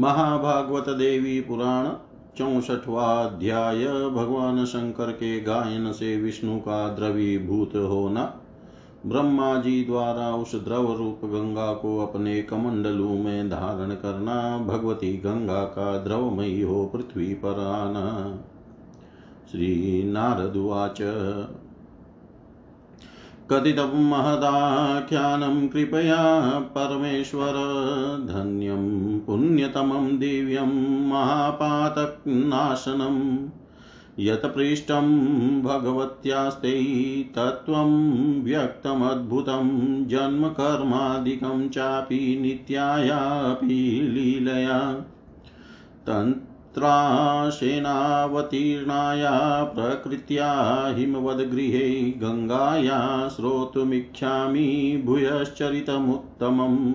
महाभागवत देवी पुराण चौसठवा अध्याय भगवान शंकर के गायन से विष्णु का द्रवीभूत होना। ब्रह्मा जी द्वारा उस द्रव रूप गंगा को अपने कमंडलू में धारण करना। भगवती गंगा का द्रवमयी हो पृथ्वी पर आना। श्री नारदुवाच कथितं महदाख्यानं कृपया परमेश्वर, धन्यं पुण्यतमं दिव्यं महापातकनाशनम् यत् पृष्टं भगवत्यास्ते तत्त्वं व्यक्तमद्भुतं, जन्मकर्मादिकं चापि नित्यायापि लीलया। तन्त्रासेनावतीर्णाया प्रकृत्या हिमवद्गृहे गङ्गाया श्रोतुमिच्छामि भूयश्चरितमुत्तमम्।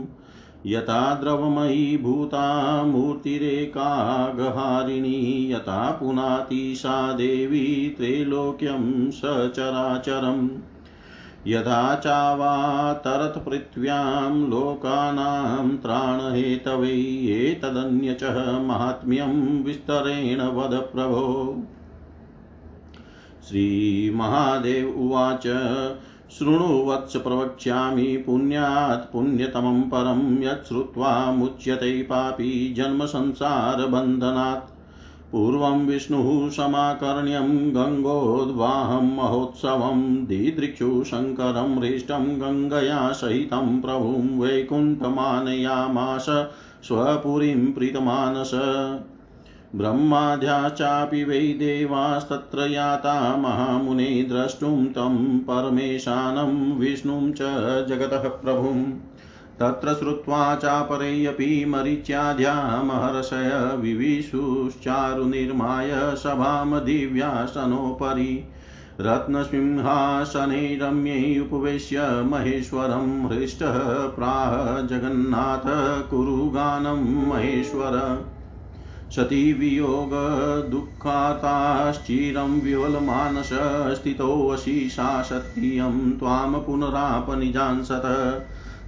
यथा द्रवमयी भूता मूर्तिरेकागहारिणी, यथा पुनाति देवी त्रैलोक्यं सचराचरम्। यथा चावातरत्पृथिव्यां लोकानां त्राणहेतवै एतदन्यच माहात्म्यं विस्तरेण वद प्रभो। श्रीमहादेव उवाच, शृणु वत्स प्रवक्ष्यामि पुण्यात् पुण्यतमं परं यच्छ्रुत्वा मुच्यते पापी जन्मसंसारबन्धनात्। पूर्वं विष्णुः समाकर्ण्यं गङ्गोद्वाहं महोत्सवं दिदृक्षुशङ्करं हृष्टं गङ्गया सहितं प्रभुं वैकुण्ठमानयामास स्वपुरीं प्रीतमानस। ब्रह्माद्याश्चापि वै देवास्तत्र याता महामुने द्रष्टुं तं परमेशानं विष्णुं च जगतः प्रभुम्। तत्र श्रुत्वा चापरेऽपि मरीच्याद्या महर्षय विविशुश्चारुनिर्माय सभामदिव्यासनोपरि रत्नसिंहासने रम्यै उपवेश्य महेश्वरं हृष्टः प्राह जगन्नाथ कुरु गानं महेश्वर। सती वियोगदुःखाताश्चिरं विवलमानस स्थितोऽसि सा सत्यं त्वां पुनरापनिजांसत।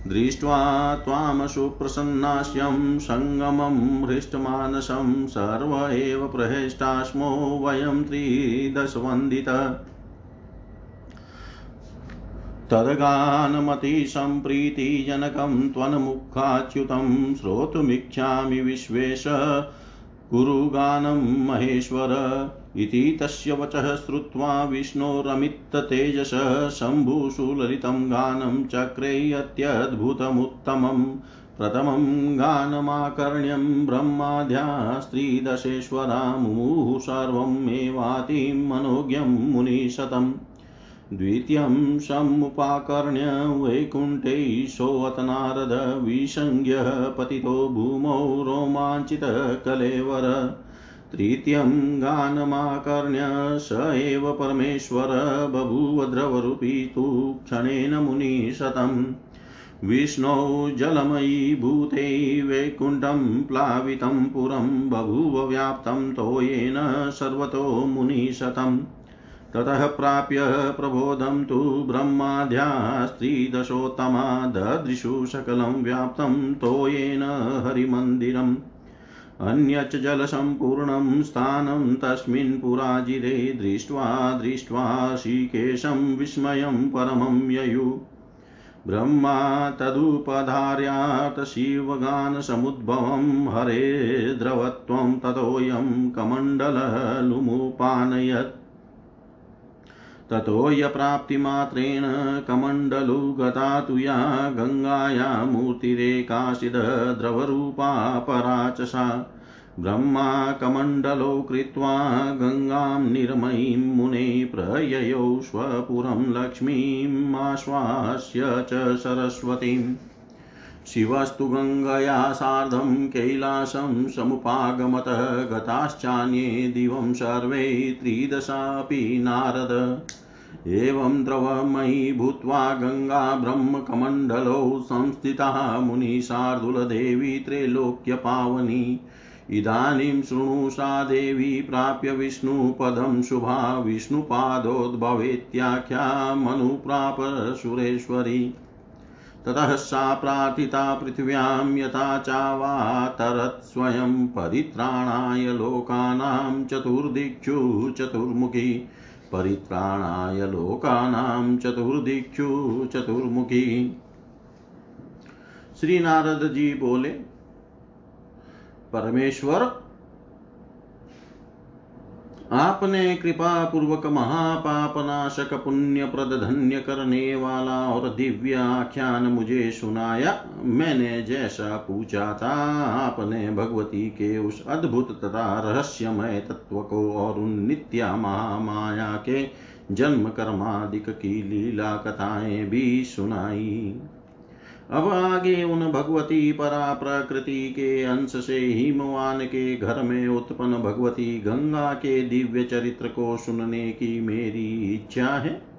दृष्ट्वा त्वां सुप्रसन्नास्यं सङ्गमं हृष्टमानसं सर्व एव प्रहृष्टास्मो वयं त्रिदशवन्दित। तद्गानमतिसम्प्रीतिजनकं त्वन्मुखाच्युतं श्रोतुमिच्छामि विश्वेश। गुरुगानं महेश्वर। इति तस्य वचः श्रुत्वा विष्णोरमिततेजस शम्भुसुललितं गानं चक्रे अत्यद्भुतमुत्तमम् प्रथमं गानमाकर्ण्यं ब्रह्माद्यास्त्रिदशेश्वरा मुमुः सर्वमेवातिं मनोज्ञं मुनिशतम्। द्वितीयं समुपाकर्ण्य वैकुण्ठे सोऽतनारद पतितो भूमौ रोमाञ्चितकलेवर। तृतीयं गानमाकर्ण्य स एव परमेश्वर बभूव द्रवरूपी तु क्षणेन मुनिशतम्। विष्णौ जलमयी भूते वैकुण्ठं प्लावितं पुरं बभूव व्याप्तं तोयेन सर्वतो मुनिशतम्। ततः प्राप्य प्रबोधं तु ददृशु सकलं व्याप्तं तोयेन हरिमन्दिरम्। अन्यच्च जलसम्पूर्णं स्थानं तस्मिन् पुराजिरे दृष्ट्वा दृष्ट्वा श्रीकेशं विस्मयं परमं ययु। ब्रह्मा तदुपधार्यात् शिवगानसमुद्भवं हरे द्रवत्वं ततोऽयं कमण्डललुमुपानयत् ततो यप्राप्तिमात्रेण कमण्डलु गता तु या गङ्गाया मूर्तिरेकाशिद्रवरूपा परा च सा ब्रह्मा कमण्डलो कृत्वा गङ्गां निर्मयीं मुने प्रययौ स्वपुरं लक्ष्मीमाश्वास्य च सरस्वतीम् शिवस्तु गङ्गया सार्धं कैलासं समुपागमतः गताश्चान्ये दिवं सर्वे त्रिदशापि नारद। एवं द्रवमयी भूत्वा गङ्गा ब्रह्मकमण्डलौ संस्थिता मुनिशार्दुलदेवी त्रैलोक्यपावनी। इदानीं शृणु सा देवी प्राप्य विष्णुपदं शुभा विष्णुपादोद्भवेत्याख्या मनुप्राप सुरेश्वरी ततः सा प्रार्थिता पृथिव्यां यथा चावातरत् स्वयं परित्राणाय लोकानां चतुर्दिक्षु चतुर्मुखी। परित्राणाय लोकानां चतुर्दिक्षु चतुर्मुखी। श्री नारद जी बोले परमेश्वर आपने कृपा पूर्वक महापाप नाशक पुण्य प्रद धन्य करने वाला और दिव्य आख्यान मुझे सुनाया। मैंने जैसा पूछा था, आपने भगवती के उस अद्भुत तथा रहस्यमय तत्व को और उन नित्या महामाया के जन्म कर्मादिक की लीला कथाएँ भी सुनाई। अब आगे उन भगवती परा प्रकृति के अंश से हिमवान के घर में उत्पन्न भगवती गंगा के दिव्य चरित्र को सुनने की मेरी इच्छा है।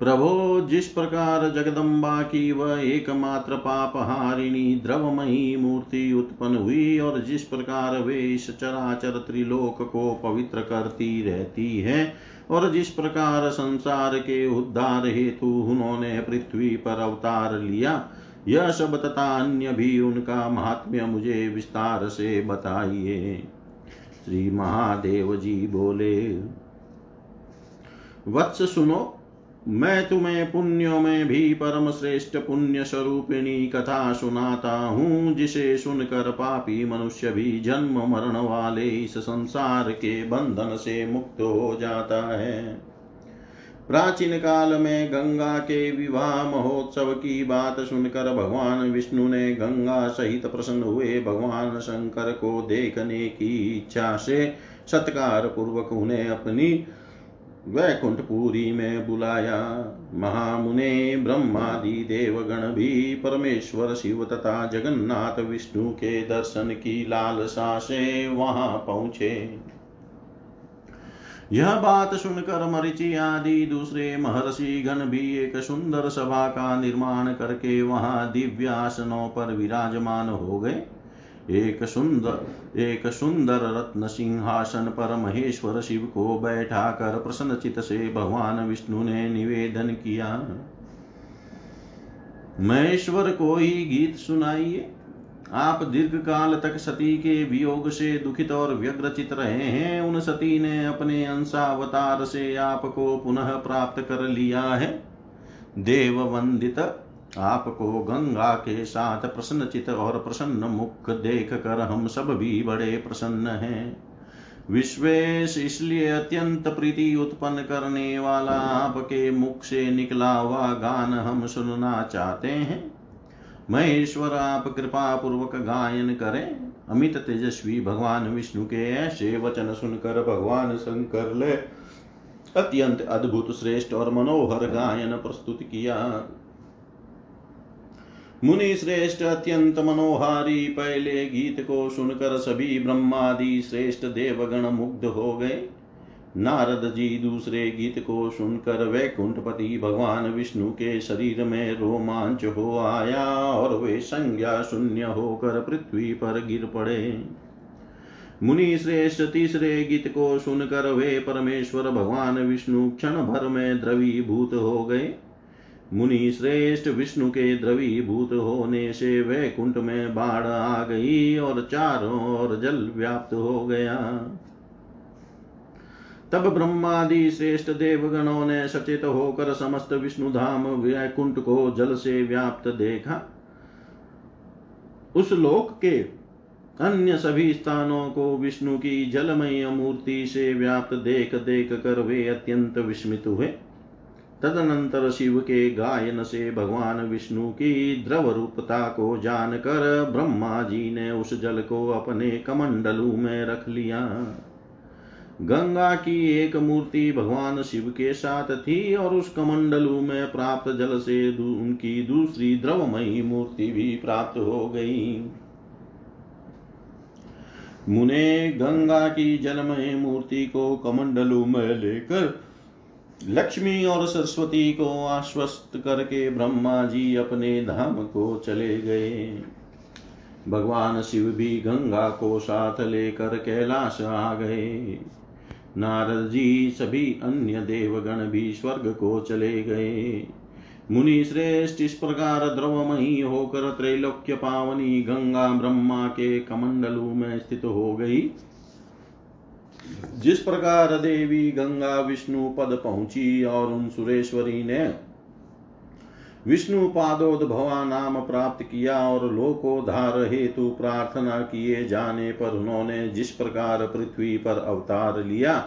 प्रभो, जिस प्रकार जगदम्बा की वह एकमात्र पापहारिणी द्रवमयी मूर्ति उत्पन्न हुई और जिस प्रकार वे इस चराचर त्रिलोक को पवित्र करती रहती है और जिस प्रकार संसार के उद्धार हेतु उन्होंने पृथ्वी पर अवतार लिया, यह सब तथा अन्य भी उनका महात्म्य मुझे विस्तार से बताइए। श्री महादेव जी बोले, वत्स सुनो मैं तुम्हें पुण्यों में भी परम श्रेष्ठ पुण्य स्वरूपिणी कथा सुनाता हूँ, जिसे सुनकर पापी मनुष्य भी जन्म मरण वाले इस संसार के बंधन से मुक्त हो जाता है। प्राचीन काल में गंगा के विवाह महोत्सव की बात सुनकर भगवान विष्णु ने गंगा सहित प्रसन्न हुए भगवान शंकर को देखने की इच्छा से सत्कार पूर्वक उन्हें अपनी वैकुंठपुरी में बुलाया। महामुने, ब्रह्मादि, देवगण भी परमेश्वर, शिव तथा जगन्नाथ विष्णु के दर्शन की लालसा से वहाँ पहुँचे। यह बात सुनकर मरिचि आदि दूसरे महर्षि गण भी एक सुंदर सभा का निर्माण करके वहाँ दिव्य आसनों पर विराजमान हो गए। एक सुंदर एक सुंदर रत्न सिंहासन पर महेश्वर शिव को बैठा कर प्रसन्न चित से भगवान विष्णु ने निवेदन किया। महेश्वर को ही गीत सुनाइए। आप दीर्घ काल तक सती के वियोग से दुखित और व्यग्रचित रहे हैं। उन सती ने अपने अंशावतार से आपको पुनः प्राप्त कर लिया है। देव वंदित आपको गंगा के साथ प्रसन्नचित और प्रसन्न मुख देख कर हम सब भी बड़े प्रसन्न हैं। विश्वेश इसलिए अत्यंत प्रीति उत्पन्न करने वाला आपके मुख से निकला हुआ गान हम सुनना चाहते हैं। महेश्वर आप कृपा पूर्वक गायन करें। अमित तेजस्वी, भगवान विष्णु के ऐसे वचन सुनकर भगवान शंकर ले अत्यंत अद्भुत, श्रेष्ठ और मनोहर गायन प्रस्तुत किया। मुनि श्रेष्ठ अत्यंत मनोहारी पहले गीत को सुनकर सभी ब्रह्मादि श्रेष्ठ देवगण मुग्ध हो गए। नारद जी दूसरे गीत को सुनकर वैकुंठपति भगवान विष्णु के शरीर में रोमांच हो आया और वे संज्ञा शून्य होकर पृथ्वी पर गिर पड़े। मुनि श्रेष्ठ तीसरे गीत को सुनकर वे परमेश्वर भगवान विष्णु क्षण भर में द्रवीभूत हो गए। मुनि श्रेष्ठ विष्णु के द्रवीभूत होने से वैकुंठ में बाढ़ आ गई और चारों ओर जल व्याप्त हो गया। तब ब्रह्मादि श्रेष्ठ देवगणों ने सचेत होकर समस्त विष्णु धाम वैकुंठ को जल से व्याप्त देखा। उस लोक के अन्य सभी स्थानों को विष्णु की जलमय मूर्ति से व्याप्त देख देख कर वे अत्यंत विस्मित हुए। तदनंतर शिव के गायन से भगवान विष्णु की द्रव रूपता को जानकर ब्रह्मा जी ने उस जल को अपने कमंडलू में रख लिया। गंगा की एक मूर्ति भगवान शिव के साथ थी और उस कमंडलू में प्राप्त जल से उनकी दूसरी द्रवमयी मूर्ति भी प्राप्त हो गई। मुने गंगा की जलमय मूर्ति को कमंडलू में लेकर लक्ष्मी और सरस्वती को आश्वस्त करके ब्रह्मा जी अपने धाम को चले गए। भगवान शिव भी गंगा को साथ लेकर कैलाश आ गए। नारद जी सभी अन्य देवगण भी स्वर्ग को चले गए। मुनि श्रेष्ठ इस प्रकार द्रवमयी होकर त्रैलोक्य पावनी गंगा ब्रह्मा के कमंडलू में स्थित हो गई। जिस प्रकार देवी गंगा विष्णु पद पहुँची और उन सुरेश्वरी ने विष्णु पादोद्भवा नाम प्राप्त किया और लोकोद्धार हेतु प्रार्थना किए जाने पर उन्होंने जिस प्रकार पृथ्वी पर अवतार लिया,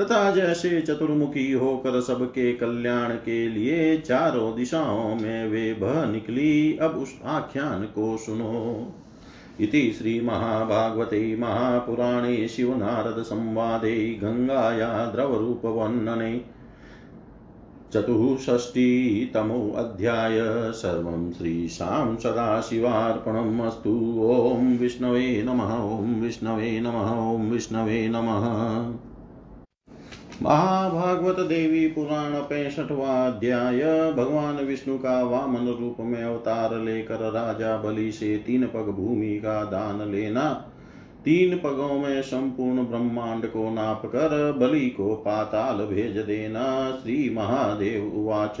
तथा जैसे चतुर्मुखी होकर सबके कल्याण के लिए चारों दिशाओं में वे बह निकली, अब उस आख्यान को सुनो। इति श्रीमहाभागवते महापुराणे शिवनारदसंवादे गङ्गाया द्रवरूपवर्णने चतुष्षष्टितमोऽध्याय सर्वं श्रीशां सदाशिवार्पणम् अस्तु। ॐ विष्णवे नमः। ॐ विष्णवे नमः। ॐ विष्णवे नमः। महाभागवत देवी पुराण पैंसठवा अध्याय भगवान विष्णु का वामन रूप में अवतार लेकर राजा बलि से तीन पग भूमि का दान लेना। तीन पगों में संपूर्ण ब्रह्मांड को नाप कर बलि को पाताल भेज देना, श्री महादेव उवाच।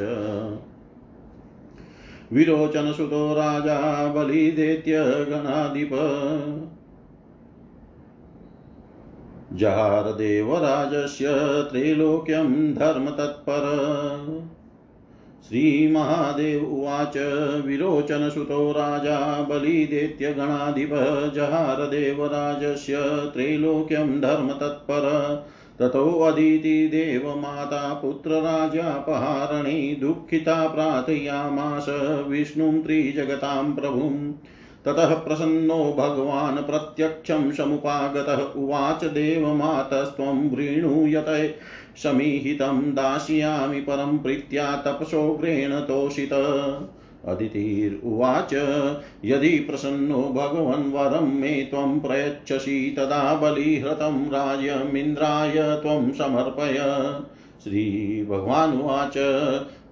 विरोचन सुतो राजा बलि दैत्य गणाधिप। जहारदेवराजस्य त्रैलोक्यं धर्मतत्पर। श्रीमहादेव उवाच विरोचनसुतो राजा बलिदेत्यगणाधिप जहारदेवराजस्य त्रैलोक्यं धर्मतत्पर। ततोऽदितिदेवमाता पुत्रराजापहारणे दुःखिता प्रार्थयामास, विष्णुं त्रिजगतां प्रभुम्। ततः प्रसन्नो भगवान् प्रत्यक्षं समुपागतः उवाच देवमातस्त्वं वृणूयत समीहितं दास्यामि परं प्रीत्या तपसोग्रेण तोषित। अदितिरुवाच यदि प्रसन्नो भगवन् वरं मे त्वं प्रयच्छसि तदा बलिहृतं राज्यमिन्द्राय त्वं समर्पय। श्रीभगवानुवाच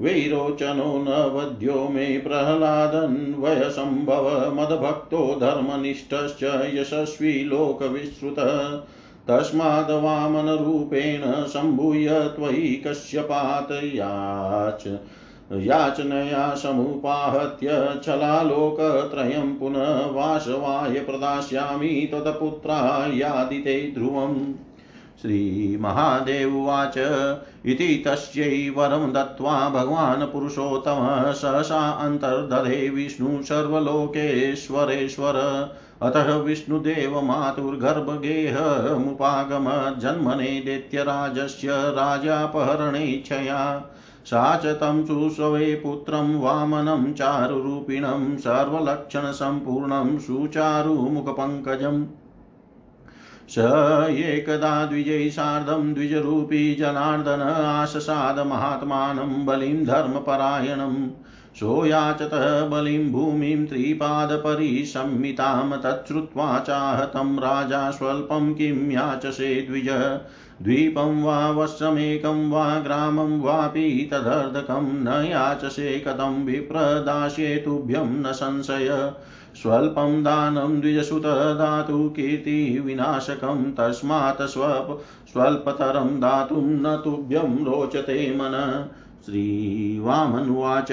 वैरोचनो न वध्यो मे प्रह्लादन्वयसम्भव मदभक्तो धर्मनिष्ठश्च यशस्वी लोकविश्रुत तस्माद् वामनरूपेण सम्भूय त्वयि कश्यपात् याच। याचनया समुपाहत्य छलालोकत्रयं पुनः वासवाय प्रदास्यामि त्वत्पुत्रायादिते ध्रुवम्। श्रीमहादेव उवाच। इति तस्यै वरं दत्त्वा भगवान् पुरुषोत्तमः सहसा अन्तर्दधे विष्णु सर्वलोकेश्वरेश्वर। अतः विष्णुदेवमातुर्गर्भगेहमुपागमज्जन्मने दैत्यराजस्य राजापहरणेच्छया सा च तं सुस्ववे पुत्रं वामनं चारुरूपिणं सर्वलक्षणसम्पूर्णं सुचारुमुखपङ्कजम्। स एकदा द्विजैः सार्धं द्विजरूपी जनार्दन आशसाद महात्मानं बलिं धर्मपरायणम् सोयाचतः बलिं भूमिं त्रिपादपरिसंमितां तच्छ्रुत्वा चाहतं राजा स्वल्पं किं याचसे द्विज। द्वीपं वा वत्समेकं वा ग्रामं वापि तदर्धकं न याचसे कथं विप्रदास्ये न संशय। स्वल्पं दानं द्विजसुत दातु कीर्तिविनाशकं तस्मात् स्वप स्वल्पतरं दातुं न तुभ्यं रोचते मन। श्रीवामनुवाच,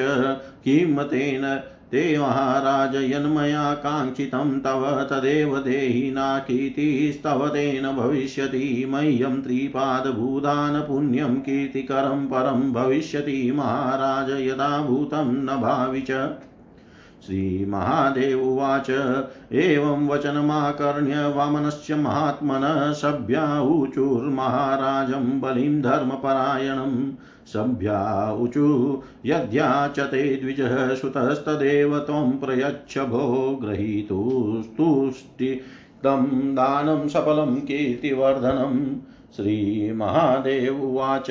किं तेन ते महाराज यन्मया काङ्क्षितं तव तदेव देहि नाकीर्तिस्तव तेन भविष्यति मह्यं त्रिपादभूदान पुण्यं कीर्तिकरं परं भविष्यति महाराज यदा भूतं न भावि च। श्रीमहादेव उवाच। एवं वचनमाकर्ण्य वामनस्य महात्मनः सभ्याऊचुर्महाराजं बलिं धर्मपरायणं। सभ्याऊचु यद्याचते द्विजः सुतस्तदेव त्वं प्रयच्छ भो ग्रहीतुस्तुष्टितं दानं सफलं कीर्तिवर्धनम् श्रीमहादेव उवाच।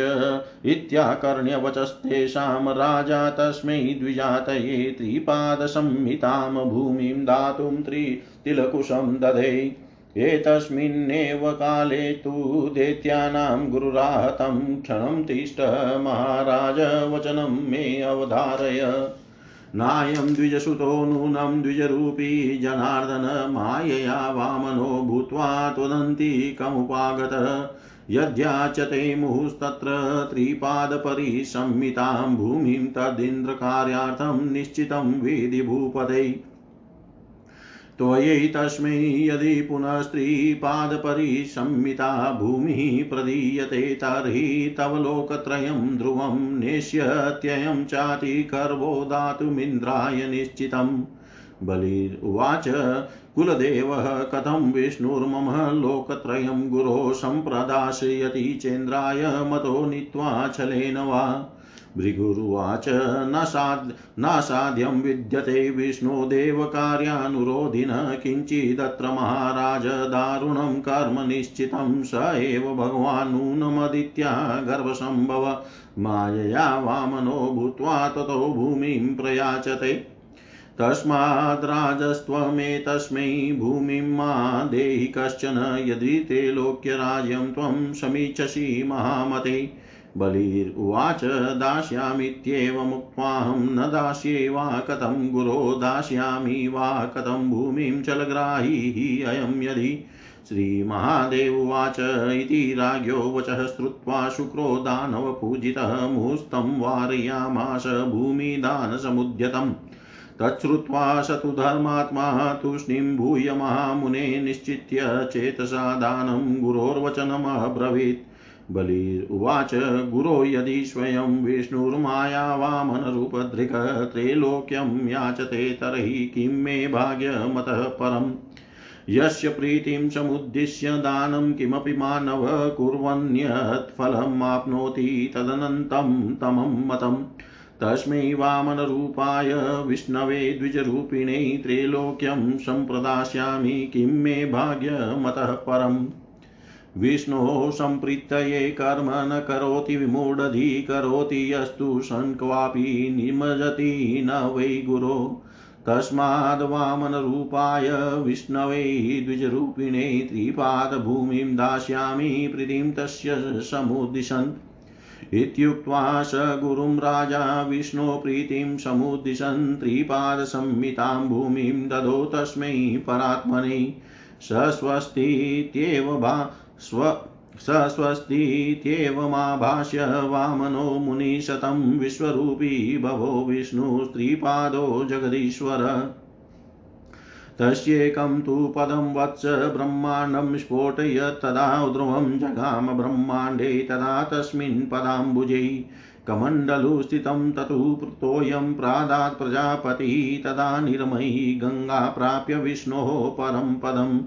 इत्याकर्ण्यवचस्तेषां राजा तस्मै द्विजातये त्रिपादसंहितां भूमिं दातुं त्रितिलकुशं दधे। एतस्मिन्नेव काले तु दैत्यानां गुरुराहतं क्षणं तिष्ठ महाराज वचनं मे अवधारय। नायं द्विजसुतो नूनं द्विजरूपी जनार्दन मायया वामनो भूत्वा त्वदन्तिकमुपागत। यद्याचते मुहुस्तत्र त्रिपादपरिसंहितां भूमिं तदिन्द्रकार्यार्थं निश्चितं विधि भूपदै त्वयै तस्मै यदि पुनस्त्रीपादपरिसंमिता भूमिः प्रदीयते तर्हि तव लोकत्रयं ध्रुवं नेष्यत्ययं चाति कर्वो दातुमिन्द्राय निश्चितम्। बलिर्वाच। कुलदेवः कथं विष्णुर्मम लोकत्रयं गुरो सम्प्रदाशयति चेन्द्राय मतो नीत्वाचलेन वा? भृगुरुवाच, न साध्यं विद्यते विष्णोदेवकार्यानुरोधिन किञ्चिदत्र महाराज दारुणं कर्म निश्चितं, स एव भगवान् नूनमदित्या गर्भसम्भव। मायया वामनो भूत्वा ततो भूमिं प्रयाचते। तस्माद्राजस्त्वमेतस्मै भूमिं मा देहि कश्चन यदि ते लोक्यराज्यं त्वं समीचसि महामते। बलिर्वाच दास्यामीत्येवमुक्त्वाहं न दास्ये वा कथं गुरो, दास्यामि वा कथं भूमिं चलग्राही अयं यदि। श्रीमहादेववाच इति राज्ञो वचः श्रुत्वा शुक्रो दानवपूजितः मुहुस्तं वारयामास भूमिदानसमुद्यतम्। तच्छ्रुत्वा स तु धर्मात्मा तूष्णीं भूय महामुने निश्चित्य चेतसा दानं गुरोर्वचनमब्रवीत्। बलिर्वाच गुरो यदि स्वयं विष्णुर्माया वामनरूपधृक् त्रैलोक्यं याचते तर्हि किं मे भाग्यमतः परम्? यस्य प्रीतिं समुद्दिश्य दानं किमपि मानव कुर्वन्यत् आप्नोति तदनन्तं तमं मतम्। तस्मै वामनरूपाय विष्णवे द्विजरूपिणे त्रैलोक्यं सम्प्रदास्यामि किं मे भाग्यमतः परम्। विष्णोः सम्प्रीतये कर्म न करोति विमूढधी, करोति यस्तु सन्क्वापि निमजति न वै गुरो। तस्माद्वामनरूपाय विष्णवे द्विजरूपिणे त्रिपादभूमिं दास्यामि, प्रीतिं तस्य समुद्दिशन्। इत्युक्त्वा स गुरुं राजा विष्णोप्रीतिं समुद्दिशन् त्रिपादसंहितां भूमिं ददो तस्मै परात्मने। सस्वस्तीत्येव भा, स्व सस्वस्तीत्येवमाभाष्य वामनो मुनिशतं विश्वरूपी भवो विष्णुस्त्रिपादो जगदीश्वर। तस्येकं तु पदं वत्स ब्रह्माण्डं स्फोटयत् तदा ध्रुवं जगाम ब्रह्माण्डे तदा तस्मिन् पदाम्बुजे। कमण्डलु स्थितं ततु पृतोऽयं प्रादात् प्रजापतिः तदा निर्मयी गङ्गा प्राप्य विष्णोः परं पदम्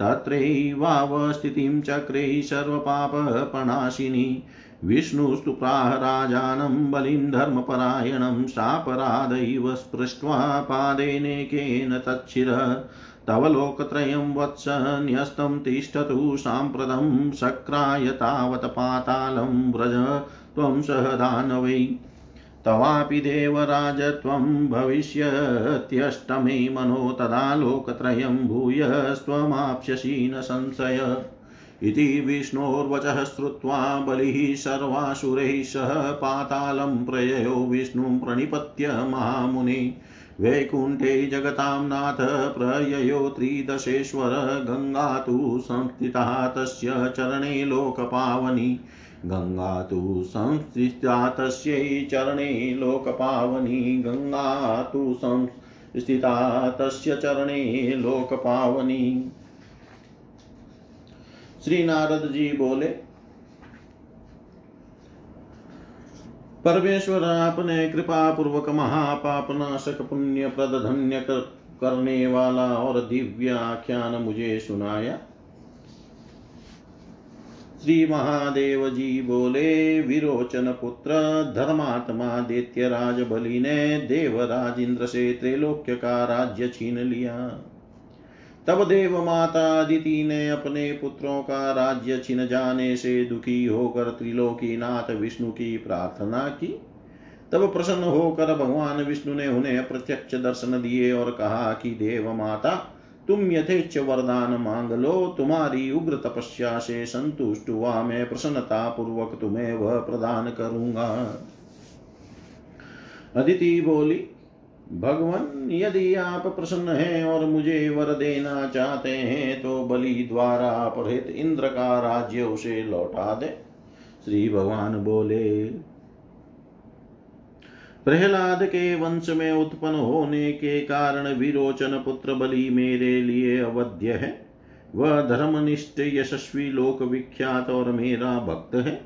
तत्रैवावस्थितिं चक्रे सर्वपापपणाशिनी विष्णुस्तु प्राह राजानं बलिं धर्मपरायणं सापरादैव स्पृष्ट्वा पादेनेकेन तच्छिर। तव लोकत्रयं वत्स न्यस्तं तिष्ठतु साम्प्रतं शक्राय तावत् पातालं व्रज। त्वं सह दानवै तवापि देवराजत्वं भविष्यत्यष्टमे मनो तदा लोकत्रयं भूयस्त्वमाप्स्यसि न संशय। इति विष्णोर्वचः श्रुत्वा बलिः सर्वासुरैः सह पातालं प्रययो विष्णुं प्रणिपत्य महामुने। वैकुण्ठे जगतां नाथ प्रययो त्रिदशेश्वर गङ्गा तु संस्थिता तस्य चरणे लोकपावनी। गङ्गा तु संस्थिता तस्यै चरणे लोकपावनी। गङ्गा तु संस्थिता तस्य चरणे लोकपावनी। श्री नारद जी बोले परमेश्वर आपने कृपा पूर्वक महापाप नाशक पुण्य प्रद धन्य कर, करने वाला और दिव्य आख्यान मुझे सुनाया। श्री महादेव जी बोले विरोचन पुत्र धर्मात्मा दैत्यराज बलि ने देवराज इंद्र से त्रैलोक्य का राज्य छीन लिया। तब देव माता अदिति ने अपने पुत्रों का राज्य छिन जाने से दुखी होकर त्रिलोकी नाथ विष्णु की प्रार्थना की। तब प्रसन्न होकर भगवान विष्णु ने उन्हें प्रत्यक्ष दर्शन दिए और कहा कि, देव माता, तुम यथेच वरदान मांग लो। तुम्हारी उग्र तपस्या से संतुष्ट हुआ मैं प्रसन्नता पूर्वक तुम्हें वह प्रदान करूँगा। अदिति बोली भगवान, यदि आप प्रसन्न हैं और मुझे वर देना चाहते हैं तो बलि द्वारा अपहृत इंद्र का राज्य उसे लौटा दे। श्री भगवान बोले, प्रहलाद के वंश में उत्पन्न होने के कारण विरोचन पुत्र बलि मेरे लिए अवध्य है। वह धर्मनिष्ठ, यशस्वी, लोक विख्यात और मेरा भक्त है।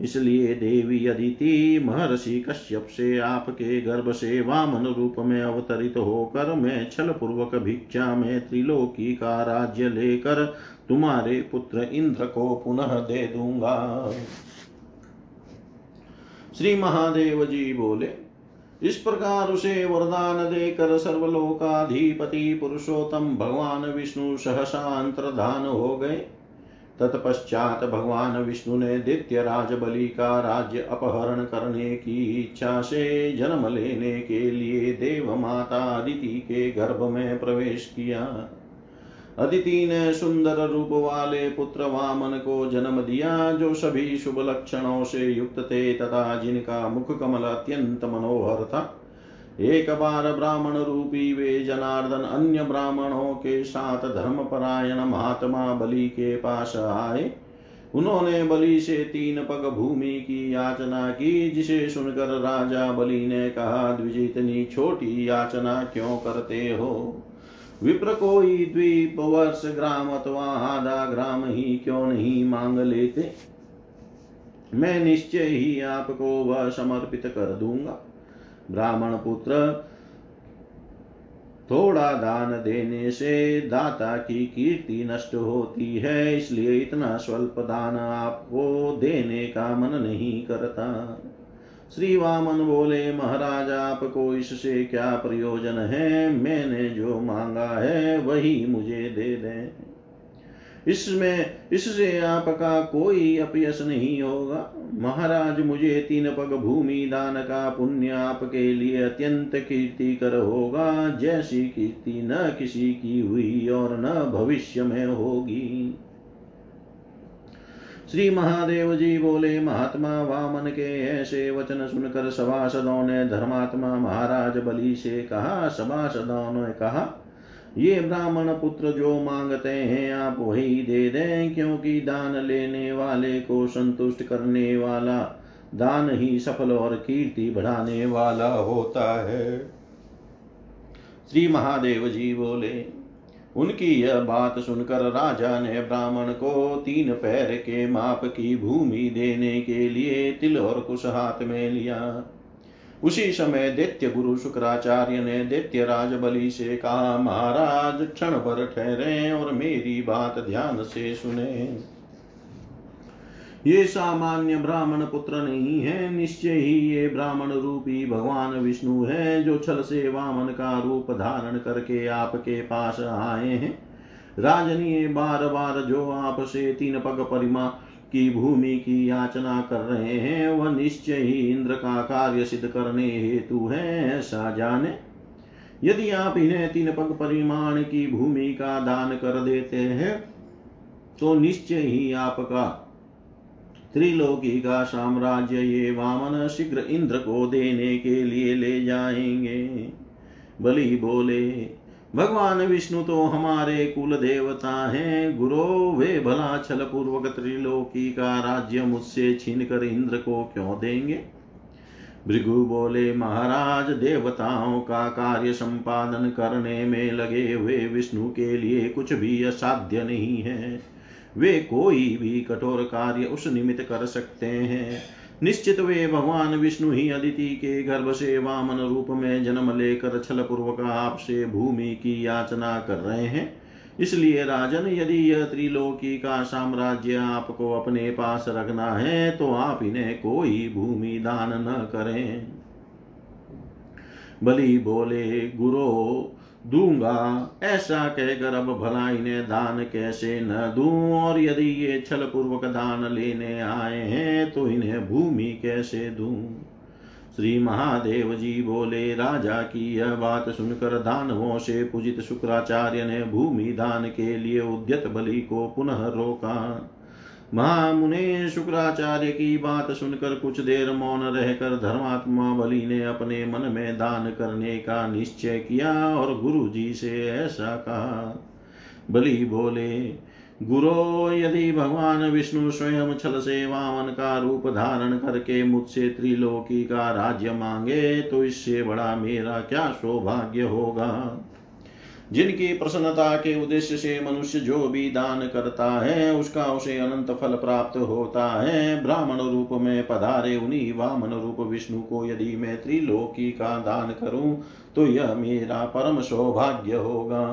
इसलिए देवी अदिति महर्षि कश्यप से आपके गर्भ से वामन रूप में अवतरित होकर मैं छल पूर्वक भिक्षा में त्रिलोकी का राज्य लेकर तुम्हारे पुत्र इंद्र को पुनः दे दूँगा। श्री महादेव जी बोले, इस प्रकार उसे वरदान देकर सर्वलोकाधिपति पुरुषोत्तम भगवान विष्णु सहसा अंतर्धान हो गए। तत्पश्चात भगवान विष्णु ने दित्य राज बलि का राज्य अपहरण करने की इच्छा से जन्म लेने के लिए देव माता अदिति के गर्भ में प्रवेश किया। अदिति ने सुंदर रूप वाले पुत्र वामन को जन्म दिया, जो सभी शुभ लक्षणों से युक्त थे तथा जिनका मुख कमल अत्यंत मनोहर था। एक बार ब्राह्मण रूपी वे जनार्दन अन्य ब्राह्मणों के साथ धर्मपरायण महात्मा बलि के पास आए। उन्होंने बलि से तीन पग भूमि की याचना की, जिसे सुनकर राजा बलि ने कहा, द्विज, इतनी छोटी याचना क्यों करते हो? विप्र कोई द्वीप, वर्ष, ग्राम अथवा आधा ग्राम ही क्यों नहीं मांग लेते? मैं निश्चय ही आपको वह समर्पित कर दूँगा। ब्राह्मण पुत्र। थोड़ा दान देने से दाता की कीर्ति नष्ट होती है, इसलिए इतना स्वल्प दान आपको देने का मन नहीं करता। श्री वामन बोले, महाराज, आपको इससे क्या प्रयोजन है? मैंने जो मांगा है, वही मुझे दे दें। इसमें, इससे आपका कोई अपयश नहीं होगा। महाराज, मुझे तीन पग भूमि दान का पुण्य आपके लिए अत्यंत कीर्ति कर होगा। जैसी कीर्ति न किसी की हुई और न भविष्य में होगी। श्री महादेव जी बोले, महात्मा वामन के ऐसे वचन सुनकर सभासदों ने धर्मात्मा महाराज बलि से कहा, सभासदों ने कहा ये ब्राह्मण पुत्र जो मांगते हैं, आप वही दे दें, क्योंकि दान लेने वाले को संतुष्ट करने वाला, दान ही सफल और कीर्ति बढ़ाने वाला होता है। श्री महादेव जी बोले, उनकी यह बात सुनकर राजा ने ब्राह्मण को तीन पैर के माप की भूमि देने के लिए तिल और कुश हाथ में लिया। उसी समय दैत्य गुरु शुक्राचार्य ने दैत्य राज बलि से कहा, महाराज, क्षण पर ठहरे और मेरी बात ध्यान से सुने। ये सामान्य ब्राह्मण पुत्र नहीं है, निश्चय ही ये ब्राह्मण रूपी भगवान विष्णु है, जो छल से वामन का रूप धारण करके आपके पास आए हैं। राजनीय बार बार जो आपसे तीन पग परिमा की भूमि की याचना कर रहे हैं, वह निश्चय ही इंद्र का कार्य सिद्ध करने हेतु है, ऐसा जाने। यदि आप इन्हें तीन पग परिमाण की भूमि का दान कर देते हैं तो निश्चय ही आपका त्रिलोकी का साम्राज्य ये वामन शीघ्र इंद्र को देने के लिए ले जाएँगे। बलि बोले भगवान विष्णु तो हमारे कुल देवता हैं। गुरो, वे भला छल पूर्वक त्रिलोकी का राज्य मुझसे छीन कर इंद्र को क्यों देंगे? भृगु बोले, महाराज, देवताओं का कार्य संपादन करने में लगे हुए विष्णु के लिए कुछ भी असाध्य नहीं है। वे कोई भी कठोर कार्य उस निमित्त कर सकते हैं। निश्चित वे भगवान विष्णु ही अदिति के गर्भ से वामन रूप में जन्म लेकर छल पूर्वक आपसे भूमि की याचना कर रहे हैं। इसलिए राजन, यदि यह त्रिलोकी का साम्राज्य आपको अपने पास रखना है तो आप इन्हें कोई भूमि दान न करें। बलि बोले, गुरु दूँगा। ऐसा कहकर अब भला इन्हें दान कैसे न दूँ? और यदि ये छल पूर्वक दान लेने आए हैं तो इन्हें भूमि कैसे दूँ? श्री महादेव जी बोले, राजा की यह बात सुनकर दानवों से पूजित शुक्राचार्य ने भूमि दान के लिए उद्यत बलि को पुनः रोका। महामुने शुक्राचार्य की बात सुनकर कुछ देर मौन रहकर धर्मात्मा बलि ने अपने मन में दान करने का निश्चय किया और गुरु जी से ऐसा कहा। बलि बोले, गुरो, यदि भगवान विष्णु स्वयं छल से वामन का रूप धारण करके मुझसे त्रिलोकी का राज्य मांगे तो इससे बड़ा मेरा क्या सौभाग्य होगा? जिनकी प्रसन्नता के उद्देश्य से मनुष्य जो भी दान करता है, उसका उसे अनंत फल प्राप्त होता है। ब्राह्मण रूप में पधारे उन्हीं वामन रूप विष्णु को यदि मैं त्रिलोकी का दान करूँ तो यह मेरा परम सौभाग्य होगा।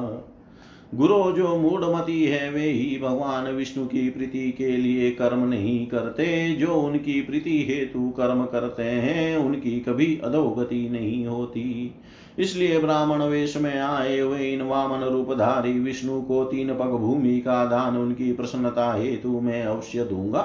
गुरु जो मूढ़मती है, वे ही भगवान विष्णु की प्रीति के लिए कर्म नहीं करते। जो उनकी प्रीति हेतु कर्म करते हैं, उनकी कभी अधोगति नहीं होती। इसलिए ब्राह्मण वेश में आए हुए इन वामन रूपधारी विष्णु को तीन पग भूमि का दान उनकी प्रसन्नता हेतु मैं अवश्य दूँगा।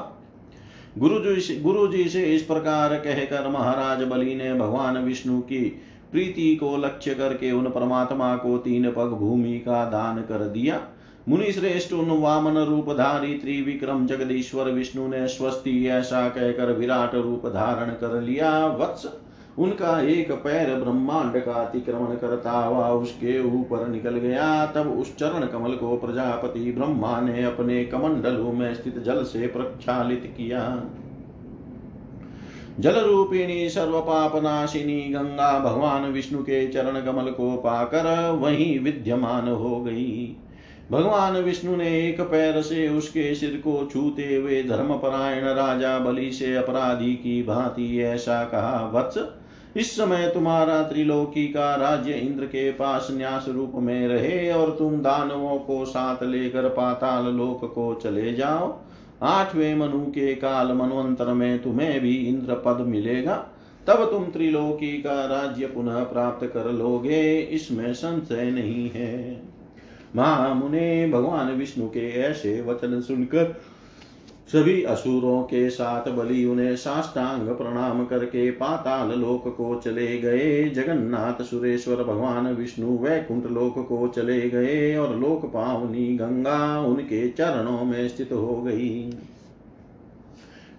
गुरु जी से इस प्रकार कहकर महाराज बलि ने भगवान विष्णु की प्रीति को लक्ष्य करके उन परमात्मा को तीन पग भूमि का दान कर दिया। मुनि श्रेष्ठ उन वामन रूपधारी त्रिविक्रम जगदीश्वर विष्णु ने स्वस्ति ऐसा कहकर विराट रूप धारण कर लिया। वत्स उनका एक पैर ब्रह्मांड का अतिक्रमण करता हुआ उसके ऊपर निकल गया। तब उस चरण कमल को प्रजापति ब्रह्मा ने अपने कमंडलों में स्थित जल से प्रक्षालित किया। जल रूपिणी सर्व पाप नाशिनी गंगा भगवान विष्णु के चरण कमल को पाकर वहीं विद्यमान हो गई। भगवान विष्णु ने एक पैर से उसके सिर को छूते हुए धर्मपरायण राजा बलि से अपराधी की भांति ऐसा कहा, वत्स इस समय तुम्हारा त्रिलोकी का राज्य इंद्र के पास न्यास रूप में रहे और तुम दानवों को साथ लेकर पाताल लोक को चले जाओ। आठवें मनु के काल मनवंतर में तुम्हें भी इंद्र पद मिलेगा। तब तुम त्रिलोकी का राज्य पुनः प्राप्त कर लोगे। इसमें संशय नहीं है। महामुने, भगवान विष्णु के ऐसे वचन सुनकर सभी असुरों के साथ बलि उन्हें साष्टांग प्रणाम करके पाताल लोक को चले गए। जगन्नाथ, सुरेश्वर, भगवान, विष्णु, वैकुंठ लोक को चले गए और लोक पावनी गंगा उनके चरणों में स्थित हो गई।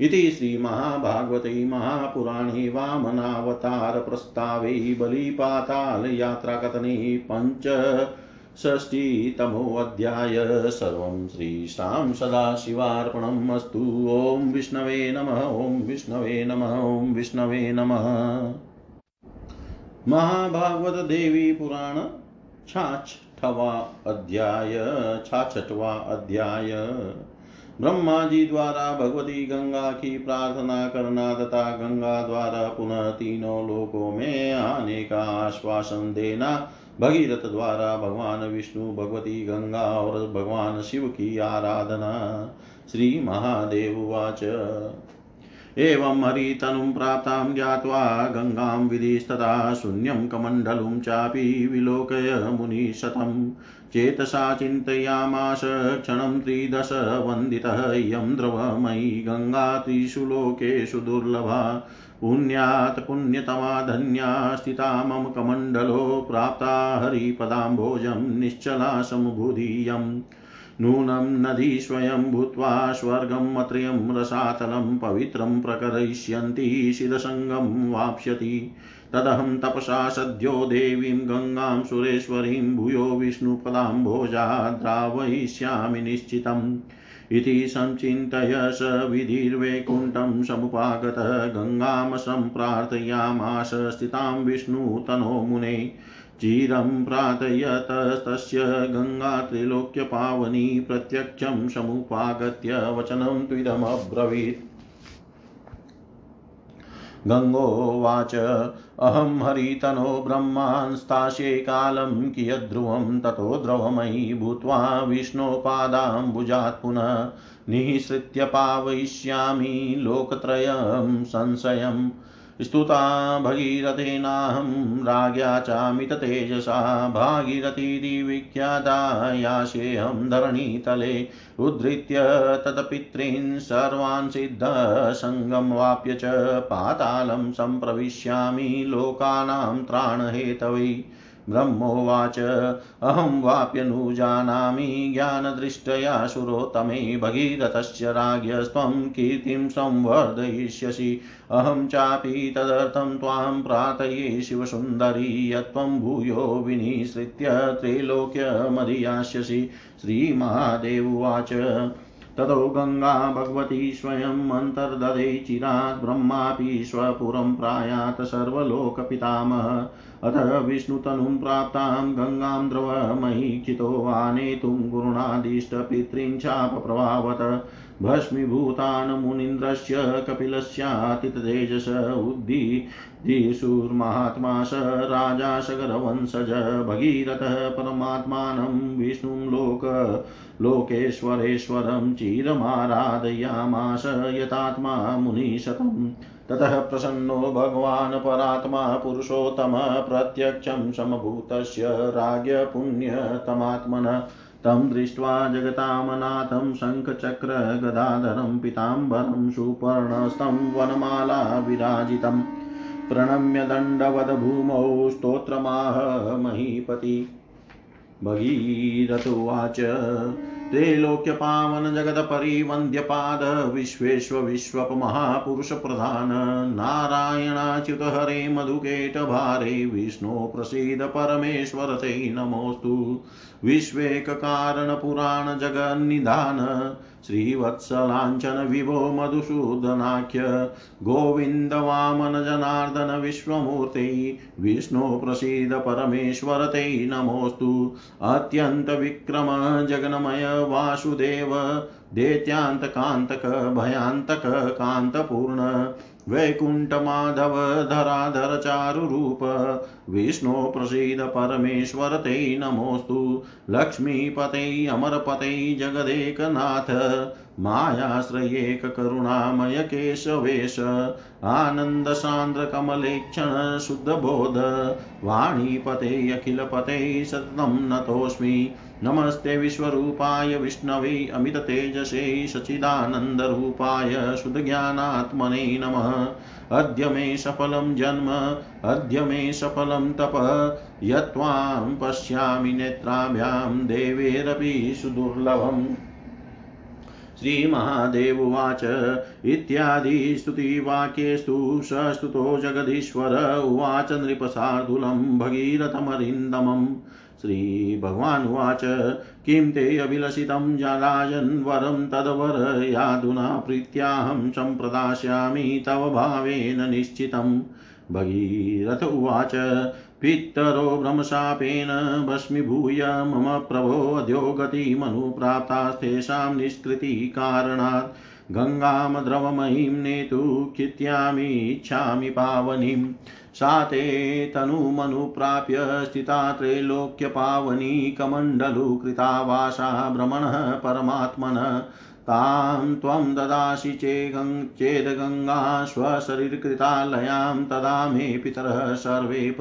इति श्री श्रीमहाभागवते महापुराणे वामनावतार प्रस्तावे यात्राकथने पञ्च षष्टितमोऽध्याय सर्वं श्रीशां सदाशिवार्पणम् अस्तु। ॐ विष्णवे नमः, ॐ विष्णवे नमः, ॐ विष्णवे नमः। महाभागवत देवी पुराण छाछठवा अध्याय छाछठवा अध्याय। ब्रह्मा जी द्वारा भगवती गंगा की प्रार्थना करना तथा गंगा द्वारा पुनः तीनों लोकों में आने का आश्वासन देना भगीरथ द्वारा भगवान विष्णु भगवती गंगा और भगवान शिव की आराधना। श्री महादेव उवाच। एवं हरितनुं प्राप्तां ज्ञात्वा गङ्गां विधिस्तदा शून्यं कमण्डलुं चापि विलोकय मुनिशतं चेतसा चिन्तयामाश क्षणं त्रिदश वन्दितः इयं द्रवमयी गङ्गा त्रिषु लोकेषु दुर्लभा। पुण्यात् पुण्यतमा धन्या स्थिता मम कमण्डलो प्राप्ता हरिपदाम्भोजं निश्चला समुबुधीयम् नूनं नदी स्वयं भूत्वा स्वर्गम् अत्रयं रसातलं पवित्रं प्रकरयिष्यन्ति शिरसङ्गं वाप्स्यति। तदहं तपसा सद्यो देवीं गङ्गां सुरेश्वरीं भूयो विष्णुपदाम्भोजा द्रावयिष्यामि निश्चितम्। इति सञ्चिन्तय स विधिर्वैकुण्ठं समुपागतः गङ्गां सम्प्रार्थयामास स्थितां विष्णुतनो मुने। चिरं प्रार्थयतस्तस्य गङ्गा त्रिलोक्यपावनी प्रत्यक्षं समुपागत्य वचनं त्विदमब्रवीत्। गङ्गोवाच अहं हरितनो ब्रह्मांस्तास्ये कालं कियद्ध्रुवं ततो द्रवमयी भूत्वा विष्णोपादाम्बुजात् पुनः निःसृत्य पावयिष्यामि लोकत्रयं संशयम्। स्तुता भगीरथेनाहं राज्ञा चामिततेजसा भागीरथीति विख्याता याशेऽहं धरणीतले। उद्धृत्य तत्पितॄन् सर्वान् सिद्धसङ्गं वाप्य च पातालं सम्प्रविश्यामि। लोकानां त्राणहेतवै। ब्रह्मोवाच। अहं वाप्यनुजानामि ज्ञानदृष्टया सुरोत्तमे भगीरथस्य राज्ञस्त्वं कीर्तिं संवर्धयिष्यसि। अहं चापि तदर्थं त्वां प्रार्थये शिवसुन्दरी यत्त्वं भूयो विनिसृत्य त्रैलोक्यमधियास्यसि। श्रीमहादेव उवाच। ततो गङ्गा भगवती स्वयम् अन्तर्दधे चिरात् ब्रह्मापि स्वपुरं प्रायात् सर्वलोकपितामह। अथ विष्णुतनुं प्राप्तां गङ्गां द्रवमहीक्षितो आनेतुं चापप्रभावत भस्मीभूतान् मुनीन्द्रस्य कपिलस्यातितेजस उद्दीर्षुर्महात्मा स राजा सगरवंशज भगीरथः परमात्मानं विष्णुं लोक लोकेश्वरेश्वरं चिरमाराधयामास यतात्मा मुनिशतम् ततः प्रसन्नो भगवान् परात्मा पुरुषोत्तमः प्रत्यक्षं समभूतस्य राज्ञपुण्यतमात्मनः। तं दृष्ट्वा जगतामनाथं शङ्खचक्रगदाधरं पीताम्बरं सुपर्णस्तं वनमाला विराजितं प्रणम्य दण्डवदभूमौ स्तोत्रमाह महीपति। भगीरथुवाच त्रैलोक्यपावन जगत्परिवन्द्यपाद विश्वेश्व विश्वप महापुरुषप्रधान नारायणाच्युत हरे मधुकेट भारे, विष्णो प्रसीद परमेश्वर ते नमोऽस्तु। विश्वेककारणपुराणजगन्निधान श्रीवत्सलाञ्छन विभो मधुसूदनाख्य गोविन्दवामनजनार्दन विश्वमूर्तै विष्णो प्रसीद परमेश्वर ते नमोऽस्तु। अत्यन्तविक्रम जगन्मय वासुदेव दैत्यान्तकान्तक भयान्तक कान्तपूर्ण वैकुण्ठमाधव धराधर चारुरूप विष्णो प्रसीद परमेश्वर ते नमोऽस्तु। लक्ष्मीपते, अमरपते जगदेकनाथ। मायाश्रयेककरुणामय केशवेश। आनन्दसान्द्रकमलेक्षण शुद्धबोध। वाणीपते, अखिलपते सततं नतोऽस्मि। नमस्ते विश्वरूपाय विष्णवे अमिततेजसे सच्चिदानन्दरूपाय शुद्धज्ञानात्मने नमः। अद्य मे सफलं जन्म, अद्य मे सफलं तप। यत्त्वां पश्यामि नेत्राभ्यां, देवेरपि सुदुर्लभम्। श्रीमहादेववाच इत्यादि स्तुतिवाक्येस्तु सस्तुतो जगदीश्वर उवाच नृपशार्दूलं भगीरथमरिन्दमम्। श्रीभगवानुवाच किं ते अभिलषितं राजन् वरं तद्वर यादुना प्रीत्याहं सम्प्रदास्यामि तव भावेन निश्चितम् भगीरथ उवाच पितरो भ्रमशापेन भस्मीभूय मम प्रभो गतिमनुप्राप्तास्तेषां निष्कृतिकारणात्। गङ्गां द्रवमयीं नेतु खित्यामीच्छामि पावनीं सा ते तनुमनुप्राप्य स्थिता त्रैलोक्यपावनी कमण्डलुकृतावासा भ्रमणः परमात्मनः। तां त्वं ददासि चेदगङ्गा स्वशरीरकृतालयां तदा मे पितरः सर्वे